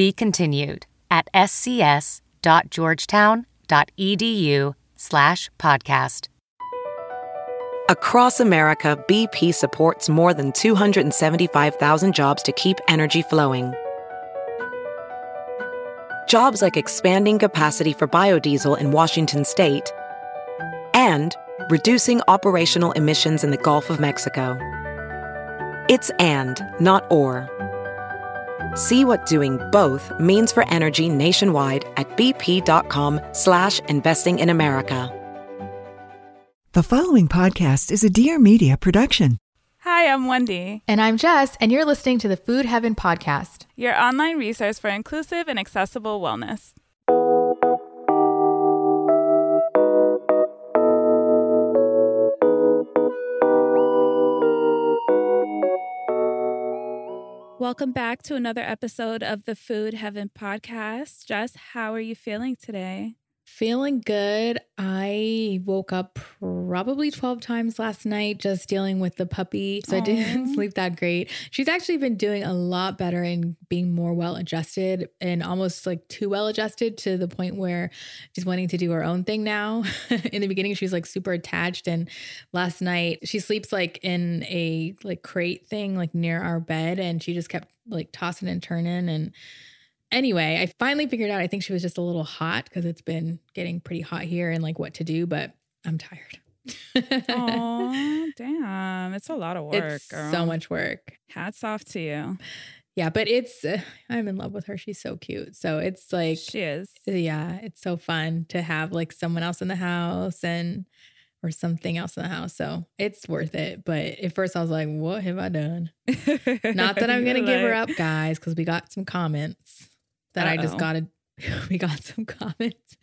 Be continued at scs.georgetown.edu slash podcast. Across America, BP supports more than 275,000 jobs to keep energy flowing. Jobs like expanding capacity for biodiesel in Washington state and reducing operational emissions in the Gulf of Mexico. It's and, not or. See what doing both means for energy nationwide at bp.com slash investing in America. The following podcast is a Dear Media production. Hi, I'm Wendy. And I'm Jess, and you're listening to the Food Heaven Podcast, your online resource for inclusive and accessible wellness. Welcome back to another episode of the Food Heaven podcast. Jess, how are you feeling today? Feeling good. I woke up probably 12 times last night just dealing with the puppy. So Aww. I didn't sleep that great. She's actually been doing a lot better and being more well adjusted and almost like too well adjusted to the point where she's wanting to do her own thing now. in the beginning, she was like super attached. And last night, she sleeps like in a like crate thing, like near our bed. And she just kept like tossing and turning. And anyway, I finally figured out I think she was just a little hot because it's been getting pretty hot here and like what to do, but I'm tired. oh, damn. It's a lot of work. It's girl. so much work. Hats off to you. Yeah, but it's uh, I'm in love with her. She's so cute. So it's like she is. Yeah, it's so fun to have like someone else in the house and or something else in the house. So it's worth it. But at first I was like, what have I done? Not that I'm gonna give her up, guys, because we got some comments that Uh-oh. I just got a we got some comments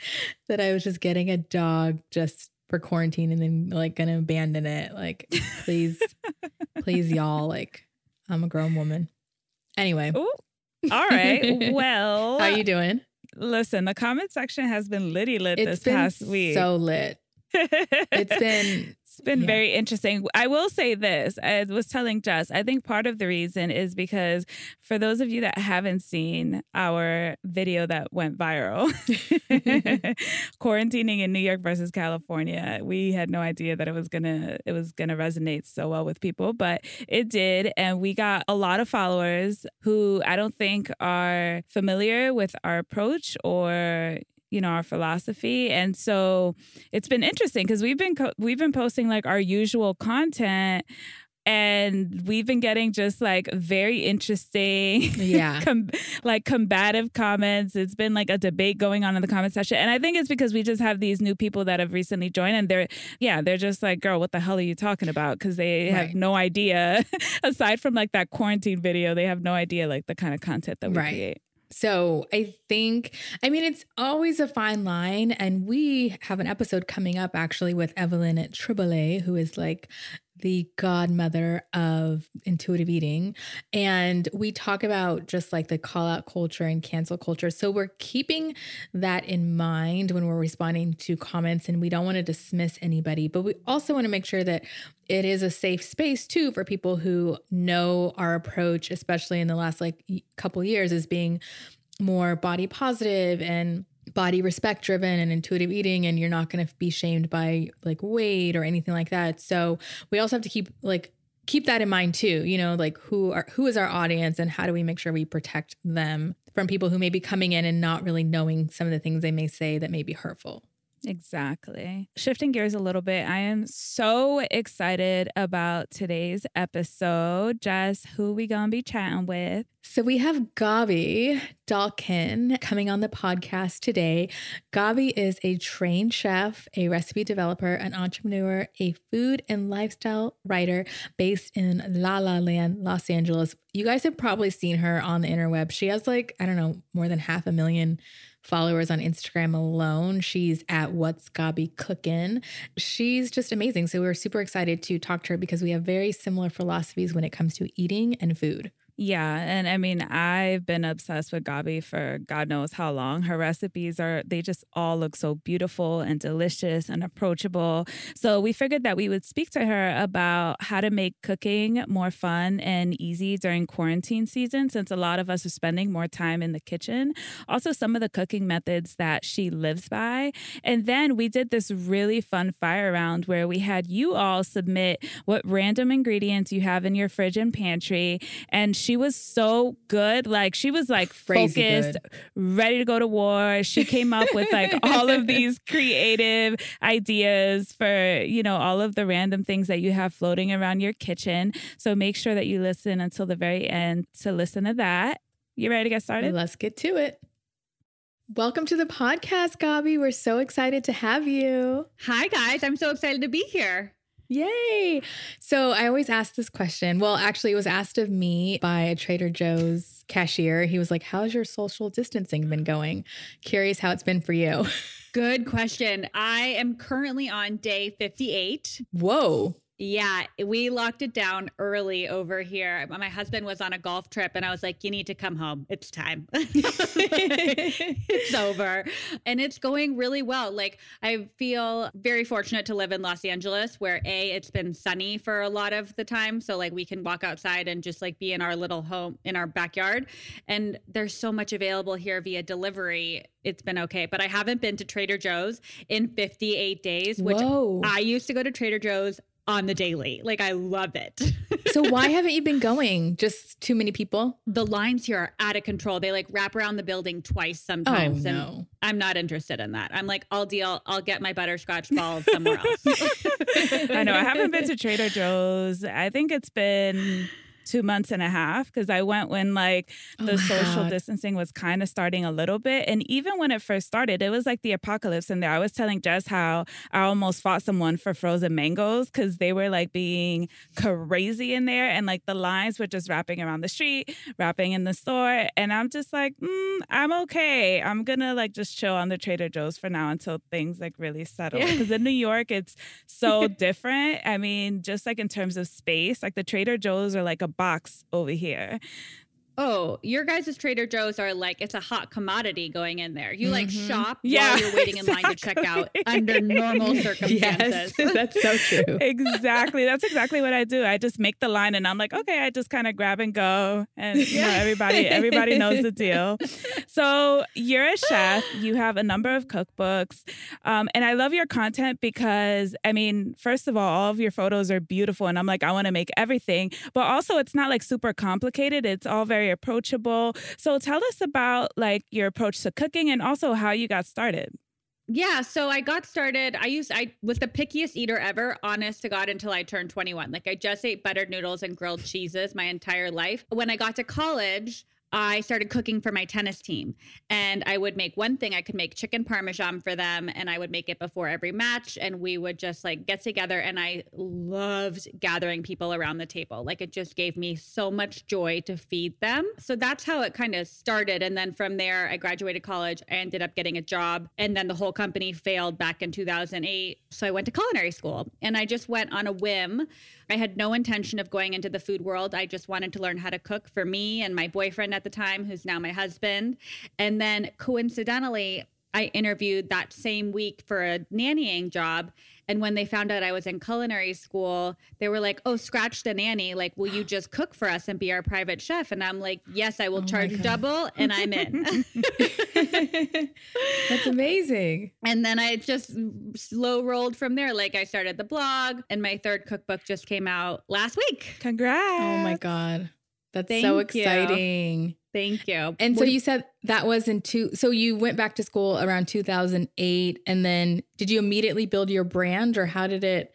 that I was just getting a dog just for quarantine and then like gonna abandon it. Like, please, please, y'all. Like, I'm a grown woman. Anyway. Ooh. All right. Well, how you doing? Listen, the comment section has been litty lit it's this past week. So lit. it's been it's been yeah. very interesting. I will say this. I was telling Jess, I think part of the reason is because for those of you that haven't seen our video that went viral, quarantining in New York versus California, we had no idea that it was gonna it was gonna resonate so well with people, but it did. And we got a lot of followers who I don't think are familiar with our approach or you know our philosophy. And so it's been interesting because we've been co- we've been posting like our usual content and we've been getting just like very interesting yeah. com- like combative comments. It's been like a debate going on in the comment section. And i think it's because we just have these new people that have recently joined and they're yeah they're just like girl what the hell are you talking about? Because they right. have no idea aside from like that quarantine video they have no idea like the kind of content that we right. create so I think, I mean, it's always a fine line. And we have an episode coming up actually with Evelyn at Tribole, who is like the godmother of intuitive eating. And we talk about just like the call out culture and cancel culture. So we're keeping that in mind when we're responding to comments and we don't want to dismiss anybody, but we also want to make sure that it is a safe space too for people who know our approach, especially in the last like couple years, as being more body positive and body respect driven and intuitive eating and you're not going to be shamed by like weight or anything like that. So we also have to keep like keep that in mind too you know like who are who is our audience and how do we make sure we protect them from people who may be coming in and not really knowing some of the things they may say that may be hurtful Exactly. Shifting gears a little bit, I am so excited about today's episode. Jess, who we gonna be chatting with? So we have Gaby Dalkin coming on the podcast today. Gaby is a trained chef, a recipe developer, an entrepreneur, a food and lifestyle writer based in La La Land, Los Angeles. You guys have probably seen her on the interweb. She has like, I don't know, more than half a million followers on Instagram alone. She's at What's Gaby Cookin'. She's just amazing. So we we're super excited to talk to her because we have very similar philosophies when it comes to eating and food. Yeah. And I mean, I've been obsessed with Gaby for God knows how long. Her recipes are, they just all look so beautiful and delicious and approachable. So we figured that we would speak to her about how to make cooking more fun and easy during quarantine season, since a lot of us are spending more time in the kitchen. Also, some of the cooking methods that she lives by. And then we did this really fun fire round where we had you all submit what random ingredients you have in your fridge and pantry. And she was so good. Like she was like Crazy focused, good. ready to go to war. She came up with like all of these creative ideas for, you know, all of the random things that you have floating around your kitchen. So make sure that you listen until the very end to listen to that. You ready to get started? Let's get to it. Welcome to the podcast, Gaby. We're so excited to have you. Hi, guys. I'm so excited to be here. Yay. So I always ask this question. Well, actually, it was asked of me by a Trader Joe's cashier. He was like, How's your social distancing been going? Curious how it's been for you. Good question. I am currently on day 58. Whoa. Yeah, we locked it down early over here. My husband was on a golf trip and I was like, you need to come home. It's time. it's over. And it's going really well. Like, I feel very fortunate to live in Los Angeles where A, it's been sunny for a lot of the time. So, like, we can walk outside and just like be in our little home in our backyard. And there's so much available here via delivery. It's been okay. But I haven't been to Trader Joe's in 58 days, which Whoa. I used to go to Trader Joe's on the daily. Like I love it. so why haven't you been going? Just too many people? The lines here are out of control. They like wrap around the building twice sometimes. Oh, no. And I'm not interested in that. I'm like, I'll deal, I'll get my butterscotch balls somewhere else. I know. I haven't been to Trader Joe's. I think it's been two months and a half because I went when like the oh social God. distancing was kind of starting a little bit. And even when it first started, it was like the apocalypse in there. I was telling Jess how I almost fought someone for frozen mangoes because they were like being crazy in there and like the lines were just wrapping around the street, wrapping in the store. And I'm just like, mm, I'm okay. I'm gonna like just chill on the Trader Joe's for now until things like really settle. Because in New York, it's so different. I mean, just like in terms of space, like the Trader Joe's are like a box over here. Oh, your guys' Trader Joe's are like it's a hot commodity going in there. You like mm-hmm. shop yeah, while you're waiting exactly. in line to check out under normal circumstances. Yes, that's so true. exactly. That's exactly what I do. I just make the line and I'm like, okay, I just kind of grab and go. And you know, everybody everybody knows the deal. So you're a chef, you have a number of cookbooks. Um, and I love your content because I mean, first of all, all of your photos are beautiful and I'm like, I want to make everything. But also it's not like super complicated. It's all very approachable. So tell us about like your approach to cooking and also how you got started. Yeah, so I got started. I used I was the pickiest eater ever, honest to God, until I turned 21. Like I just ate buttered noodles and grilled cheeses my entire life. When I got to college, I started cooking for my tennis team. And I would make one thing, I could make chicken parmesan for them, and I would make it before every match. And we would just like get together. And I loved gathering people around the table. Like it just gave me so much joy to feed them. So that's how it kind of started. And then from there, I graduated college. I ended up getting a job. And then the whole company failed back in 2008. So I went to culinary school and I just went on a whim. I had no intention of going into the food world. I just wanted to learn how to cook for me and my boyfriend at the time, who's now my husband. And then coincidentally, I interviewed that same week for a nannying job. And when they found out I was in culinary school, they were like, oh, scratch the nanny. Like, will you just cook for us and be our private chef? And I'm like, yes, I will oh charge double and I'm in. That's amazing. And then I just slow rolled from there. Like, I started the blog and my third cookbook just came out last week. Congrats. Oh my God. That's Thank so you. exciting. Thank you. And so you said that was in two. So you went back to school around 2008. And then did you immediately build your brand or how did it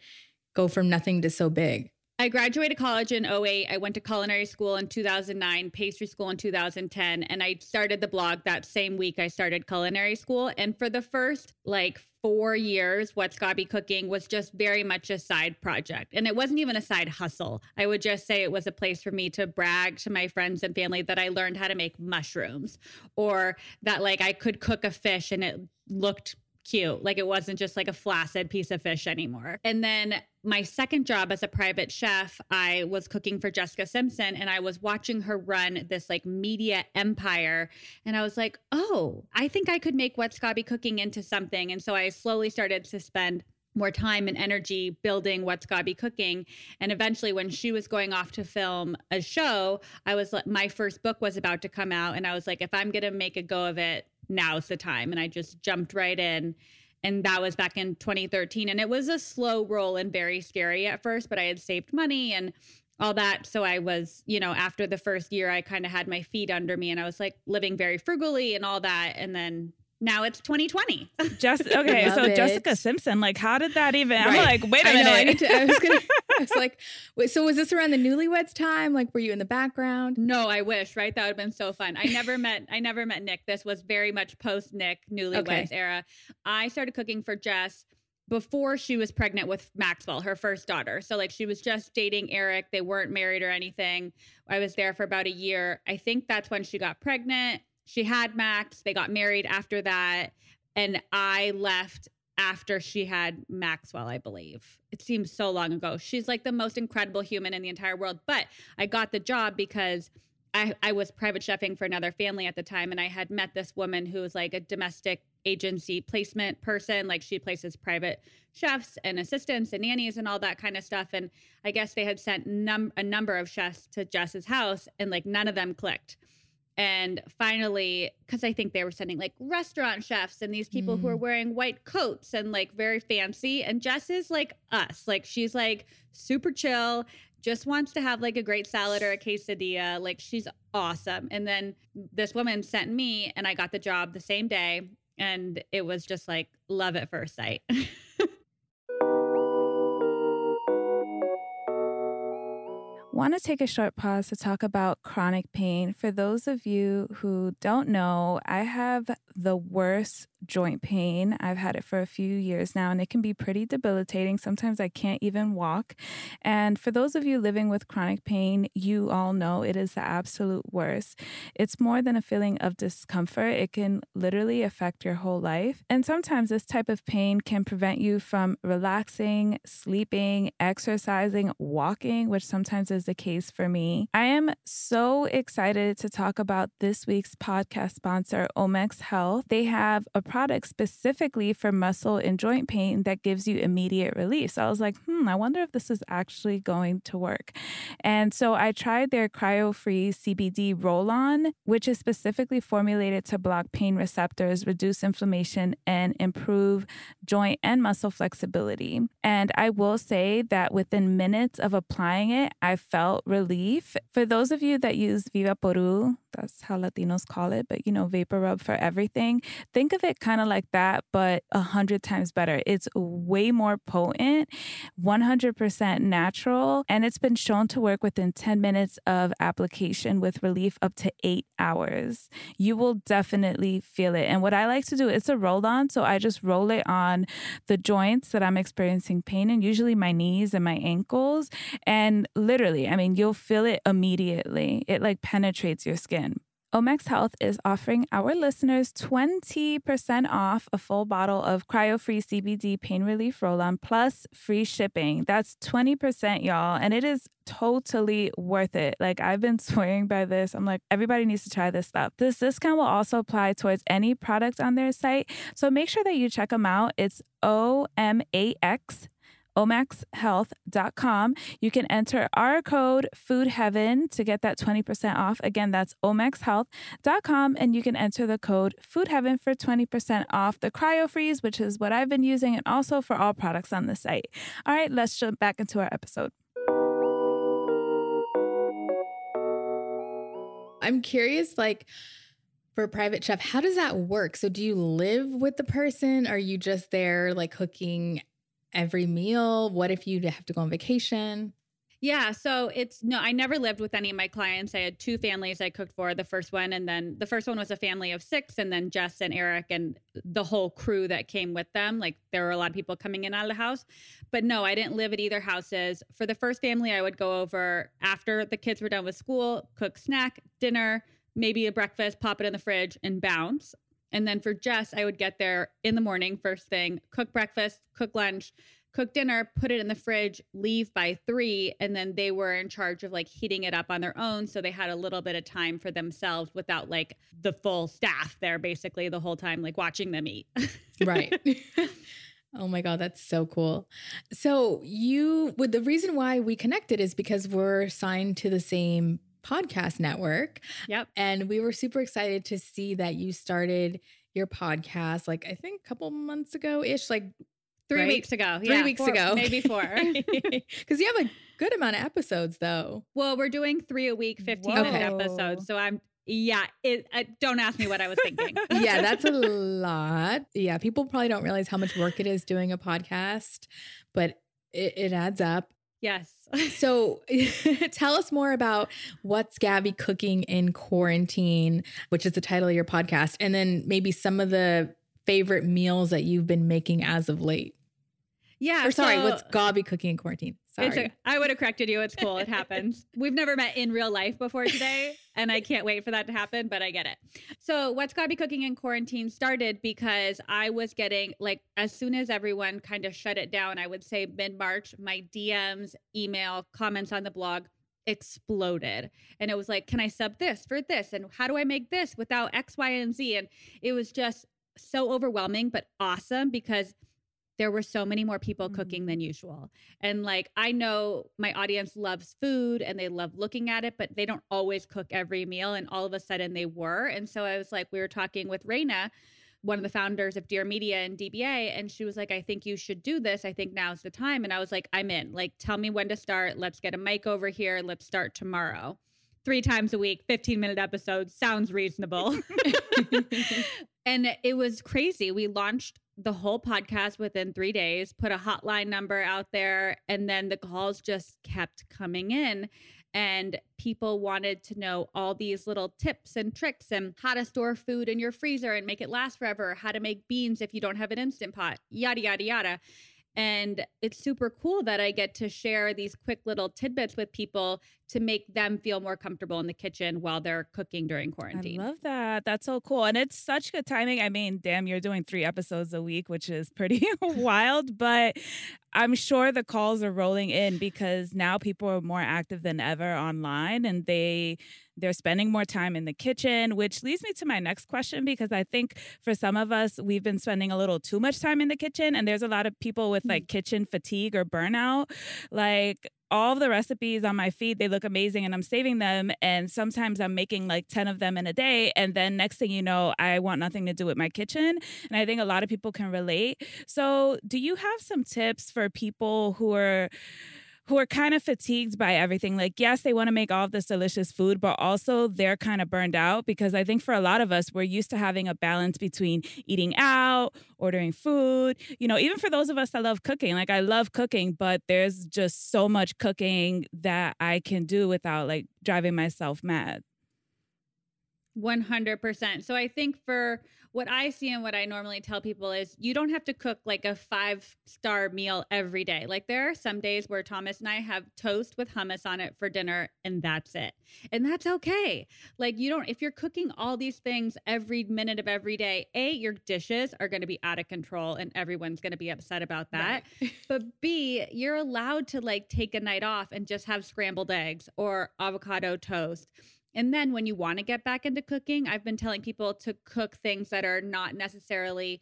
go from nothing to so big? I graduated college in 08. I went to culinary school in 2009, pastry school in 2010, and I started the blog that same week I started culinary school. And for the first like four years, What's Gaby Cooking was just very much a side project. And it wasn't even a side hustle. I would just say it was a place for me to brag to my friends and family that I learned how to make mushrooms or that like I could cook a fish and it looked cute. Like it wasn't just like a flaccid piece of fish anymore. And then my second job as a private chef, I was cooking for Jessica Simpson and I was watching her run this like media empire. And I was like, oh, I think I could make What's Gaby Cooking into something. And so I slowly started to spend more time and energy building what's Gaby cooking. And eventually, when she was going off to film a show, I was like, my first book was about to come out. And I was like, if I'm going to make a go of it, now's the time. And I just jumped right in. And that was back in 2013. And it was a slow roll and very scary at first, but I had saved money and all that. So I was, you know, after the first year, I kind of had my feet under me and I was like living very frugally and all that. And then now it's 2020. Just okay, Love so it. Jessica Simpson, like, how did that even? I'm like, wait a I minute. know. I need to. I was gonna. I was like, wait. So was this around the newlyweds time? Like, were you in the background? No, I wish, right? That would have been so fun. I never met I never met Nick. This was very much post Nick newlyweds Okay. era. I started cooking for Jess before she was pregnant with Maxwell, her first daughter. So like she was just dating Eric. They weren't married or anything. I was there for about a year. I think that's when she got pregnant. She had Max. They got married after that. And I left after she had Maxwell, I believe. It seems so long ago. She's like the most incredible human in the entire world. But I got the job because I, I was private chefing for another family at the time, and I had met this woman who was like a domestic agency placement person. Like she places private chefs and assistants and nannies and all that kind of stuff. And I guess they had sent num- a number of chefs to Jess's house, and like none of them clicked. And finally, because I think they were sending like restaurant chefs and these people who are mm. wearing white coats and like very fancy. And Jess is like us. Like she's like super chill, just wants to have like a great salad or a quesadilla. Like she's awesome. And then this woman sent me and I got the job the same day. And it was just like love at first sight. Want to take a short pause to talk about chronic pain. For those of you who don't know, I have the worst joint pain. I've had it for a few years now, and it can be pretty debilitating. Sometimes I can't even walk. And for those of you living with chronic pain, you all know it is the absolute worst. It's more than a feeling of discomfort, it can literally affect your whole life. And sometimes this type of pain can prevent you from relaxing, sleeping, exercising, walking, which sometimes is the case for me. I am so excited to talk about this week's podcast sponsor, OMAX Health. They have a product specifically for muscle and joint pain that gives you immediate relief. So I was like, hmm, I wonder if this is actually going to work. And so I tried their Cryofreeze CBD roll on, which is specifically formulated to block pain receptors, reduce inflammation, and improve joint and muscle flexibility. And I will say that within minutes of applying it, I felt relief. For those of you that use Viva Poru, that's how Latinos call it, but you know, vapor rub for everything, think of it kind of like that, but a hundred times better. It's way more potent, 100% natural, and it's been shown to work within 10 minutes of application with relief up to eight hours. You will definitely feel it. And what I like to do, it's a roll on. So I just roll it on the joints that I'm experiencing pain in, usually my knees and my ankles. And literally, I mean, you'll feel it immediately. It like penetrates your skin. OMAX Health is offering our listeners 20% off a full bottle of Cryofreeze CBD pain relief roll on plus free shipping. That's 20%, y'all. And it is totally worth it. Like, I've been swearing by this. I'm like, everybody needs to try this stuff. This discount will also apply towards any product on their site. So make sure that you check them out. It's O M A X OMAXhealth.com. You can enter our code Food Heaven to get that 20% off. Again, that's OMAXhealth.com and you can enter the code Food Heaven for 20% off the Cryo Freeze, which is what I've been using and also for all products on the site. All right, let's jump back into our episode. I'm curious, like for private chef, how does that work? So do you live with the person? Are you just there like cooking every meal? What if you have to go on vacation? Yeah, so it's no, I never lived with any of my clients. I had two families I cooked for. The first one, and then the first one was a family of six, and then Jess and Eric and the whole crew that came with them. Like there were a lot of people coming in out of the house. But no, I didn't live at either houses. For the first family, I would go over after the kids were done with school, cook snack, dinner, maybe a breakfast, pop it in the fridge, and bounce. And then for Jess, I would get there in the morning, first thing, cook breakfast, cook lunch cook dinner, put it in the fridge, leave by three. And then they were in charge of like heating it up on their own. So they had a little bit of time for themselves without like the full staff there basically the whole time, like watching them eat. right. Oh my God, that's so cool. So, you, with the reason why we connected is because we're signed to the same podcast network. Yep. And we were super excited to see that you started your podcast, like I think a couple months ago ish, like Three right? weeks ago. Three yeah, weeks four, ago. Maybe four. Because you have a good amount of episodes, though. Well, we're doing three a week, 15 minute episodes. So I'm, yeah, it, uh, don't ask me what I was thinking. yeah, that's a lot. Yeah, people probably don't realize how much work it is doing a podcast, but it, it adds up. Yes. so tell us more about what's Gaby cooking in quarantine, which is the title of your podcast, and then maybe some of the favorite meals that you've been making as of late? Yeah. Or sorry, so, what's Gaby cooking in quarantine? Sorry. A, I would have corrected you. It's cool. It happens. We've never met in real life before today, and I can't wait for that to happen, but I get it. So, What's Gaby Cooking in Quarantine started because I was getting, like, as soon as everyone kind of shut it down, I would say mid March, my DMs, email, comments on the blog exploded. And it was like, can I sub this for this? And how do I make this without X, Y, and Z? And it was just so overwhelming, but awesome because there were so many more people mm-hmm. cooking than usual. And like, I know my audience loves food and they love looking at it, but they don't always cook every meal. And all of a sudden they were. And so I was like, we were talking with Raina, one of the founders of Dear Media and DBA, and she was like, I think you should do this. I think now's the time. And I was like, I'm in. Like, tell me when to start. Let's get a mic over here. Let's start tomorrow three times a week, 15 minute episodes. Sounds reasonable. and it was crazy. We launched the whole podcast within three days, put a hotline number out there, and then the calls just kept coming in. And people wanted to know all these little tips and tricks and how to store food in your freezer and make it last forever, how to make beans if you don't have an instant pot, yada, yada, yada. And it's super cool that I get to share these quick little tidbits with people to make them feel more comfortable in the kitchen while they're cooking during quarantine. I love that. That's so cool. And it's such good timing. I mean, damn, you're doing three episodes a week, which is pretty wild, but I'm sure the calls are rolling in because now people are more active than ever online and they they're spending more time in the kitchen, which leads me to my next question because I think for some of us we've been spending a little too much time in the kitchen and there's a lot of people with like mm. kitchen fatigue or burnout. Like all the recipes on my feed they look amazing and i'm saving them and sometimes i'm making like 10 of them in a day and then next thing you know i want nothing to do with my kitchen and i think a lot of people can relate. So do you have some tips for people who are who are kind of fatigued by everything. Like, yes, they want to make all of this delicious food, but also they're kind of burned out because I think for a lot of us, we're used to having a balance between eating out, ordering food, you know, even for those of us that love cooking. Like, I love cooking, but there's just so much cooking that I can do without like driving myself mad. 100%. So I think for what I see and what I normally tell people is you don't have to cook like a five star meal every day. Like there are some days where Thomas and I have toast with hummus on it for dinner and that's it. And that's okay. Like you don't, if you're cooking all these things every minute of every day, A, your dishes are going to be out of control and everyone's going to be upset about that. Right. but B, you're allowed to like take a night off and just have scrambled eggs or avocado toast and then when you want to get back into cooking, I've been telling people to cook things that are not necessarily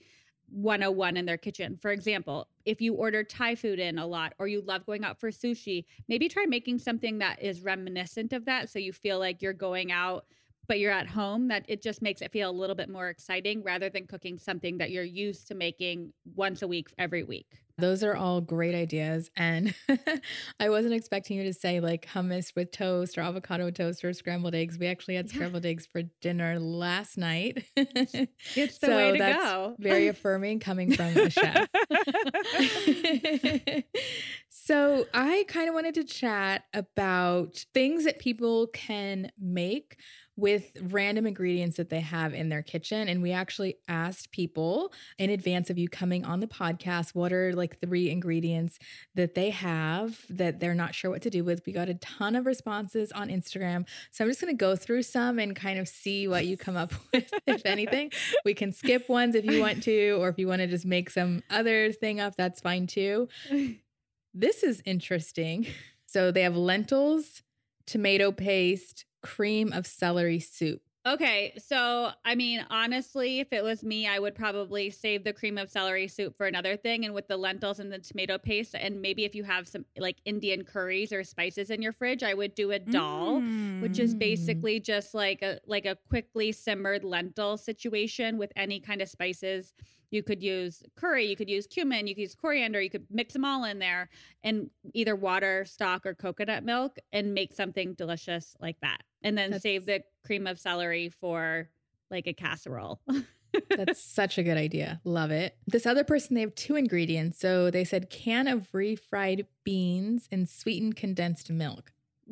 101 in their kitchen. For example, if you order Thai food in a lot or you love going out for sushi, maybe try making something that is reminiscent of that so you feel like you're going out but you're at home, that it just makes it feel a little bit more exciting rather than cooking something that you're used to making once a week, every week. Those are all great ideas. And I wasn't expecting you to say like hummus with toast or avocado toast or scrambled eggs. We actually had scrambled eggs for dinner last night. It's the way to go. very affirming coming from a chef. so I kind of wanted to chat about things that people can make with random ingredients that they have in their kitchen. And we actually asked people in advance of you coming on the podcast what are like three ingredients that they have that they're not sure what to do with. We got a ton of responses on Instagram. So I'm just going to go through some and kind of see what you come up with, if anything. We can skip ones if you want to, or if you want to just make some other thing up, that's fine too. This is interesting. So they have lentils, tomato paste, cream of celery soup. Okay, so I mean, honestly, if it was me, I would probably save the cream of celery soup for another thing. And with the lentils and the tomato paste, and maybe if you have some like Indian curries or spices in your fridge, I would do a dal, which is Mm. basically just like a like a quickly simmered lentil situation with any kind of spices. You could use curry, you could use cumin, you could use coriander, you could mix them all in there and either water, stock, or coconut milk and make something delicious like that. And then That's- save the cream of celery for like a casserole. That's such a good idea. Love it. This other person, they have two ingredients. So they said can of refried beans and sweetened condensed milk.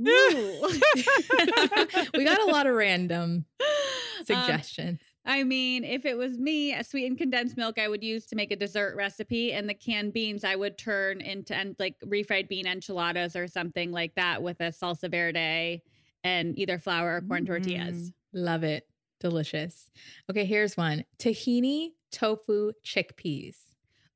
We got a lot of random Um, suggestions. I mean, if it was me, a sweetened condensed milk I would use to make a dessert recipe, and the canned beans I would turn into and like refried bean enchiladas or something like that with a salsa verde and either flour or corn tortillas. Mm, love it. Delicious. Okay, here's one tahini tofu chickpeas.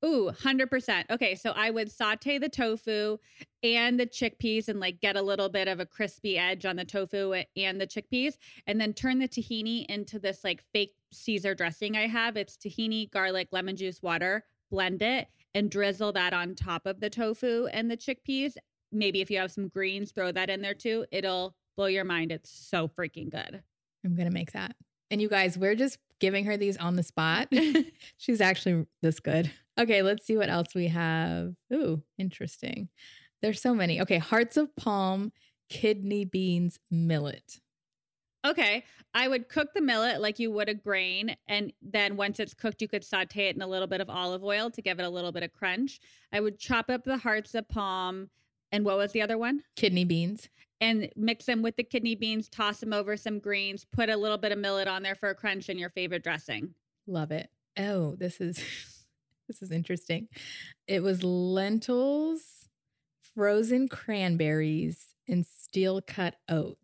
Ooh, 100%. Okay, so I would saute the tofu and the chickpeas and like get a little bit of a crispy edge on the tofu and the chickpeas and then turn the tahini into this like fake Caesar dressing I have. It's tahini, garlic, lemon juice, water, blend it and drizzle that on top of the tofu and the chickpeas. Maybe if you have some greens, throw that in there too. It'll blow your mind. It's so freaking good. I'm going to make that. And you guys, we're just giving her these on the spot. She's actually this good. Okay, let's see what else we have. Ooh, interesting. There's so many. Okay, hearts of palm, kidney beans, millet. Okay. I would cook the millet like you would a grain. And then once it's cooked, you could saute it in a little bit of olive oil to give it a little bit of crunch. I would chop up the hearts of palm. And what was the other one? Kidney beans. And mix them with the kidney beans, toss them over some greens, put a little bit of millet on there for a crunch and your favorite dressing. Love it. Oh, this is this is interesting. It was lentils, frozen cranberries, and steel cut oats.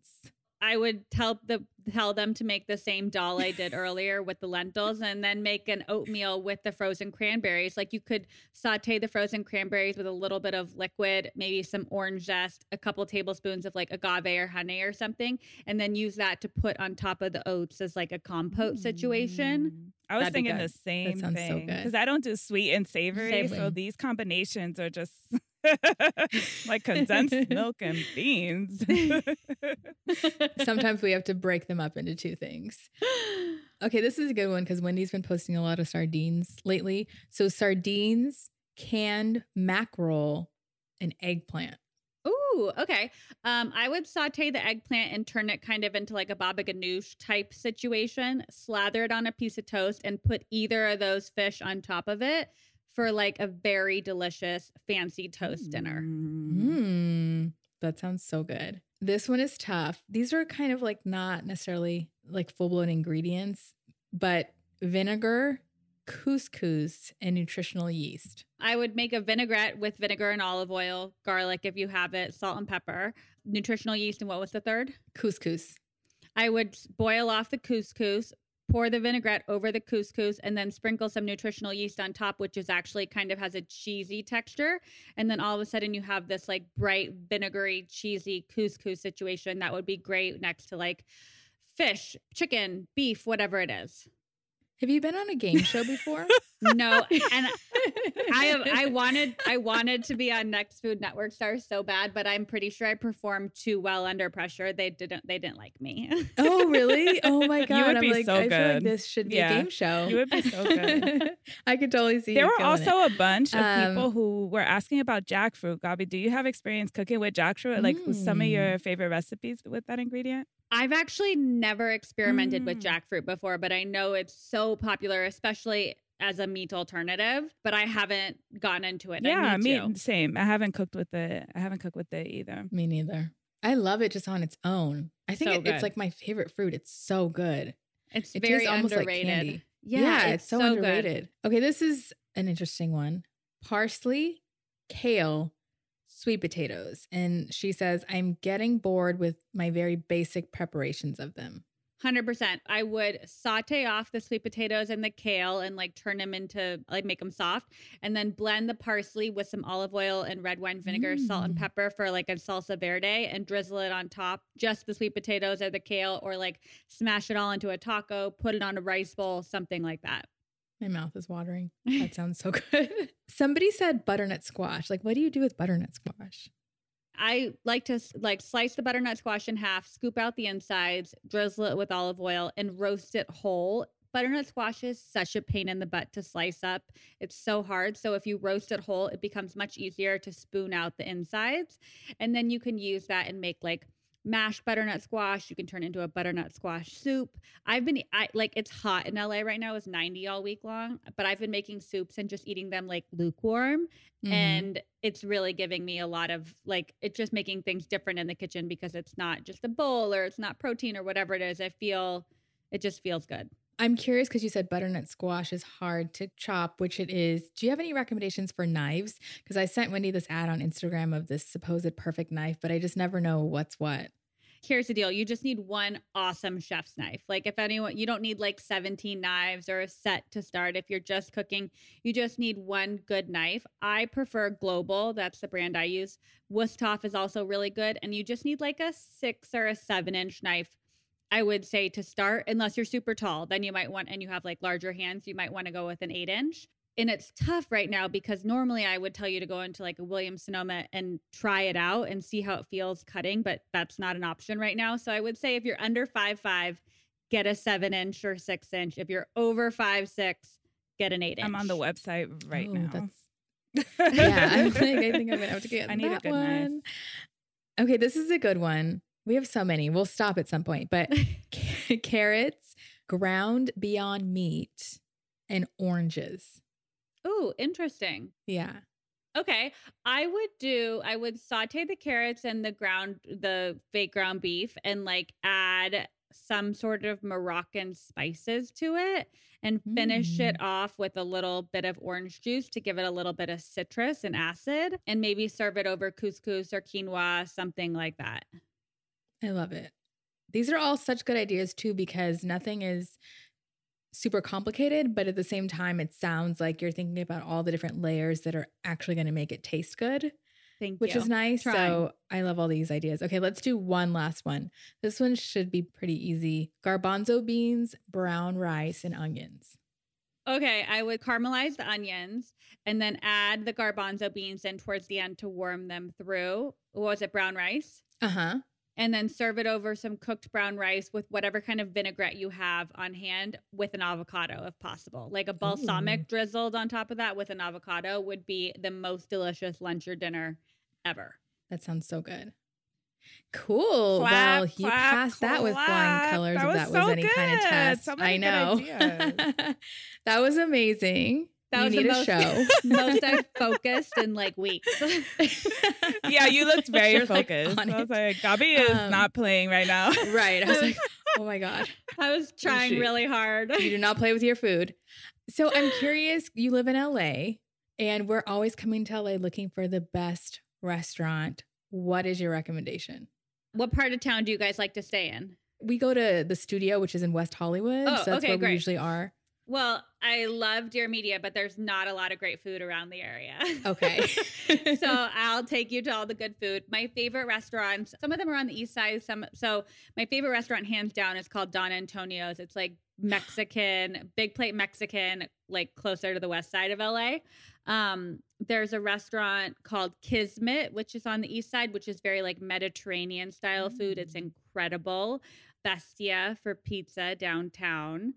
I would tell the tell them to make the same dal I did earlier with the lentils and then make an oatmeal with the frozen cranberries. Like you could saute the frozen cranberries with a little bit of liquid, maybe some orange zest, a couple tablespoons of like agave or honey or something, and then use that to put on top of the oats as like a compote situation. Mm. I was That'd thinking the same sounds thing good. because I don't do sweet and savory, so Same. these combinations are just like condensed milk and beans. Sometimes we have to break them up into two things. Okay, this is a good one because Wendy's been posting a lot of sardines lately. So sardines, canned mackerel, and eggplant. Ooh, okay. Um, I would saute the eggplant and turn it kind of into like a baba ganoush type situation. Slather it on a piece of toast and put either of those fish on top of it for like a very delicious fancy toast dinner. Mmm, that sounds so good. This one is tough. These are kind of like not necessarily like full blown ingredients, but vinegar, couscous, and nutritional yeast. I would make a vinaigrette with vinegar and olive oil, garlic if you have it, salt and pepper, nutritional yeast, and what was the third? Couscous. I would boil off the couscous, pour the vinaigrette over the couscous, and then sprinkle some nutritional yeast on top, which is actually kind of has a cheesy texture. And then all of a sudden, you have this like bright, vinegary, cheesy couscous situation that would be great next to like fish, chicken, beef, whatever it is. Have you been on a game show before? No, and I have I wanted I wanted to be on Next Food Network Star so bad, but I'm pretty sure I performed too well under pressure. They didn't they didn't like me. oh really? Oh my god! You would I'm be like, so I feel like good. this should be Yeah. a game show. You would be so good. I could totally see. There were also it. a bunch of Um, people who were asking about jackfruit. Gaby, do you have experience cooking with jackfruit? Like who's some of Mm. your favorite recipes with that ingredient? I've actually never experimented with Mm. jackfruit before, but I know it's so popular, especially as a meat alternative. But I haven't gotten into it. yeah, I me need to. same. I haven't cooked with it. I haven't cooked with it either. Me neither. I love it just on its own. I think So it, it's like my favorite fruit. It's so good. It's It very tastes almost like underrated. candy. Yeah, yeah it's, so, good. underrated. Okay, this is an interesting one. Parsley, kale, sweet potatoes. And she says, I'm getting bored with my very basic preparations of them. Hundred percent. I would saute off the sweet potatoes and the kale and like turn them into like make them soft, and then blend the parsley with some olive oil and red wine vinegar, salt and Mm. pepper for like a salsa verde, and drizzle it on top. Just the sweet potatoes or the kale, or like smash it all into a taco, put it on a rice bowl, something like that. My mouth is watering. That sounds so good. Somebody said butternut squash. Like, what do you do with butternut squash? I like to like slice the butternut squash in half, scoop out the insides, drizzle it with olive oil, and roast it whole. Butternut squash is such a pain in the butt to slice up. It's so hard. So if you roast it whole, it becomes much easier to spoon out the insides. And then you can use that and make like mashed butternut squash. You can turn it into a butternut squash soup. I've been I like it's hot in LA right now. It's 90 all week long, but I've been making soups and just eating them like lukewarm Mhm. and it's really giving me a lot of like it's just making things different in the kitchen because it's not just a bowl or it's not protein or whatever it is i feel it just feels good I'm curious because you said butternut squash is hard to chop, which it is. Do you have any recommendations for knives? Because I sent Wendy this ad on Instagram of this supposed perfect knife, but I just never know what's what. here's the deal you just need one awesome chef's knife like if anyone you don't need like 17 knives or a set to start if you're just cooking you just need one good knife i prefer global that's the brand i use Wusthof is also really good and you just need like a six or a seven inch knife i would say to start unless you're super tall then you might want and you have like larger hands you might want to go with an eight inch and it's tough right now because normally I would tell you to go into like a Williams Sonoma and try it out and see how it feels cutting, but that's not an option right now. So I would say if you're under five five, get a seven inch or six inch. If you're over five six, get an eight inch. I'm on the website right Oh, now. That's yeah. I'm like, I think I'm gonna have to get I need a that good knife. one. Okay, this is a good one. We have so many. We'll stop at some point, but carrots, ground beyond meat, and oranges. Ooh, interesting. Yeah. Okay. I would do I would saute the carrots and the ground the fake ground beef and like add some sort of Moroccan spices to it and finish it mm. off with a little bit of orange juice to give it a little bit of citrus and acid and maybe serve it over couscous or quinoa, something like that. I love it. These are all such good ideas too, because nothing is super complicated, but at the same time, it sounds like you're thinking about all the different layers that are actually going to make it taste good, Thank you. which you. is nice. Trying. So I love all these ideas. Okay, let's do one last one. This one should be pretty easy garbanzo beans, brown rice, and onions. Okay, I would caramelize the onions and then add the garbanzo beans in towards the end to warm them through. What was it? Brown rice? Uh huh. And then serve it over some cooked brown rice with whatever kind of vinaigrette you have on hand with an avocado if possible. Like a balsamic Ooh. drizzled on top of that with an avocado would be the most delicious lunch or dinner ever. That sounds so good. Cool. Clap, well, you clap, passed that with flying colors That if that was so any kind of test. So I good know. that was amazing. That you was need the a most, show. most I've focused in like weeks. yeah, you looked very You're, focused. on I was like, Gaby is Um, not playing right now. right. I was like, oh my God. I was trying shoot. really hard. You do not play with your food. So I'm curious, you live in LA and we're always coming to LA looking for the best restaurant. What is your recommendation? what part of town do you guys like to stay in? We go to the studio, which is in West Hollywood. Oh, so that's okay, where great. we usually are. Well, I love Dear Media, but there's not a lot of great food around the area. Okay. so I'll take you to all the good food. My favorite restaurants, some of them are on the east side. Some so my favorite restaurant, hands down, is called Don Antonio's. It's like Mexican, big plate Mexican, like closer to the west side of LA. Um, there's a restaurant called Kismet, which is on the east side, which is very like Mediterranean style food. It's Mm. incredible. Bestia for pizza downtown.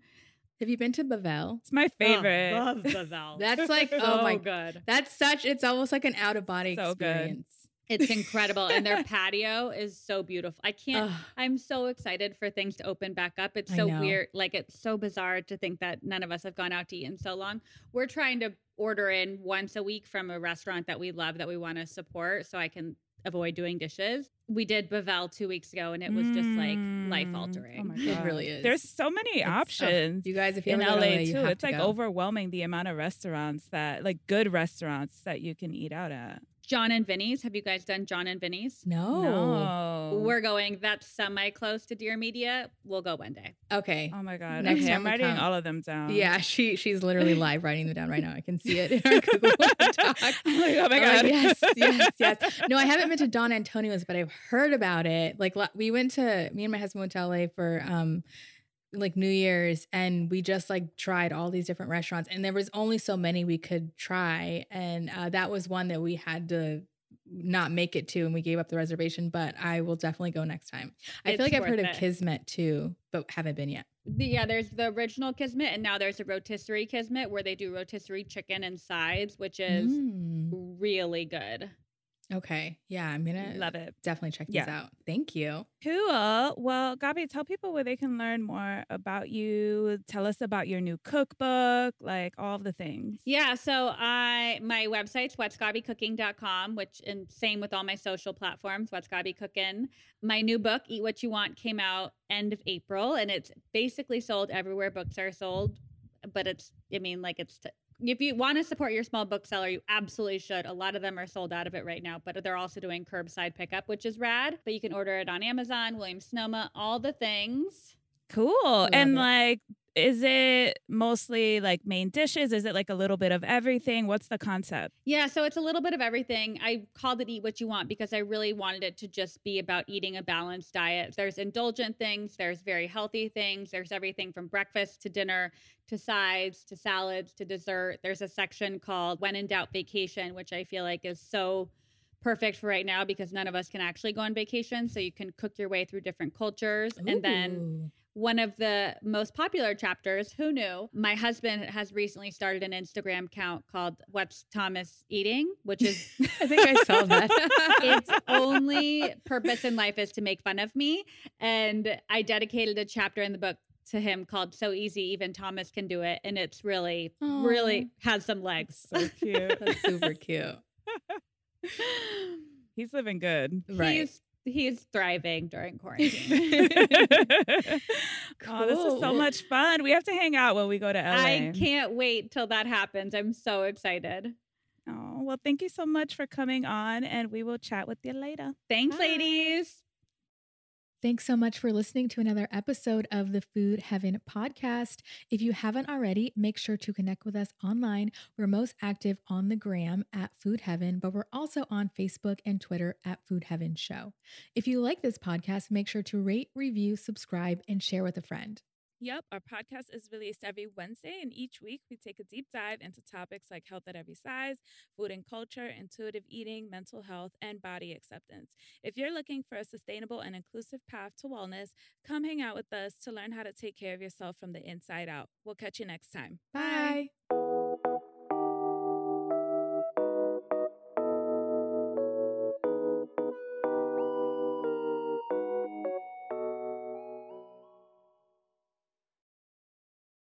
Have you been to Bavel? It's my favorite. Oh, love Bavel. That's like, so oh my- god. That's such. It's almost like an out of body So good. experience. It's incredible. and their patio is so beautiful. I can't Ugh. I'm so excited for things to open back up. It's so weird. Like it's so bizarre to think that none of us have gone out to eat in so long. We're trying to order in once a week from a restaurant that we love that we want to support so I can avoid doing dishes. We did Bavel two weeks ago and it was just like life Mm. altering. Oh my It really is. There's so many It's- oh, options. you guys, if you're in ever LA to LA, you too. have It's to like go. overwhelming the amount of restaurants that like good restaurants that you can eat out at. Jon and Vinny's. Have you guys done Jon and Vinny's? No. No. We're going that's semi close to Dear Media. We'll go one day. Okay. Oh my god. Next okay, time I'm writing come. all of them down. Yeah, she she's literally live writing them down right now. I can see it in our Google Doc. Like, oh my I'm like, god. yes, yes, yes. No, I haven't been to Don Antonio's, but I've heard about it. Like we went to me and my husband went to LA for um like New Year's and we just like tried all these different restaurants and there was only so many we could try and uh, that was one that we had to not make it to and we gave up the reservation but I will definitely go next time. I It's feel like I've heard of. Kismet too but haven't been yet. The, yeah, there's the original Kismet, and now there's a rotisserie Kismet where they do rotisserie chicken and sides, which is Mm. really good. Okay. Yeah, I'm going to Love it. definitely check these Yeah. out. Thank you. Cool. Well, Gaby, tell people where they can learn more about you. Tell us about your new cookbook, like all the things. Yeah, so I my website's what'sgabycooking.com, which and same with all my social platforms, What's Gaby Cooking. My new book, Eat What You Want, came out end of April, and it's basically sold everywhere books are sold. But it's, I mean, like it's if you want to support your small bookseller, you absolutely should. A lot of them are sold out of it right now, but they're also doing curbside pickup, which is rad. But you can order it on Amazon, Williams Sonoma, all the things. Cool. And it. like, is it mostly like main dishes? Is it like a little bit of everything? What's the concept? Yeah, so it's a little bit of everything. I called it Eat What You Want because I really wanted it to just be about eating a balanced diet. There's indulgent things, there's very healthy things, there's everything from breakfast to dinner to sides to salads to dessert. There's a section called When in Doubt Vacation, which I feel like is so perfect for right now because none of us can actually go on vacation. So you can cook your way through different cultures. And then Ooh. One of the most popular chapters, who knew? My husband has recently started an Instagram account called What's Thomas Eating, which is I think I saw that. its only purpose in life is to make fun of me. And I dedicated a chapter in the book to him called So Easy, Even Thomas Can Do It. And it's really, really has some legs. So cute. That's super cute. He's living good. Right. He's he's thriving during quarantine. Oh, this is so much fun. We have to hang out when we go to LA. I can't wait till that happens. I'm so excited. Oh, well, thank you so much for coming on, and we will chat with you later. Thanks, Bye. ladies. Thanks so much for listening to another episode of the Food Heaven podcast. If you haven't already, make sure to connect with us online. We're most active on the gram at Food Heaven, but we're also on Facebook and Twitter at Food Heaven Show. If you like this podcast, make sure to rate, review, subscribe, and share with a friend. Yep, our podcast is released every Wednesday, and each week we take a deep dive into topics like health at every size, food and culture, intuitive eating, mental health, and body acceptance. If you're looking for a sustainable and inclusive path to wellness, come hang out with us to learn how to take care of yourself from the inside out. We'll catch you next time. Bye.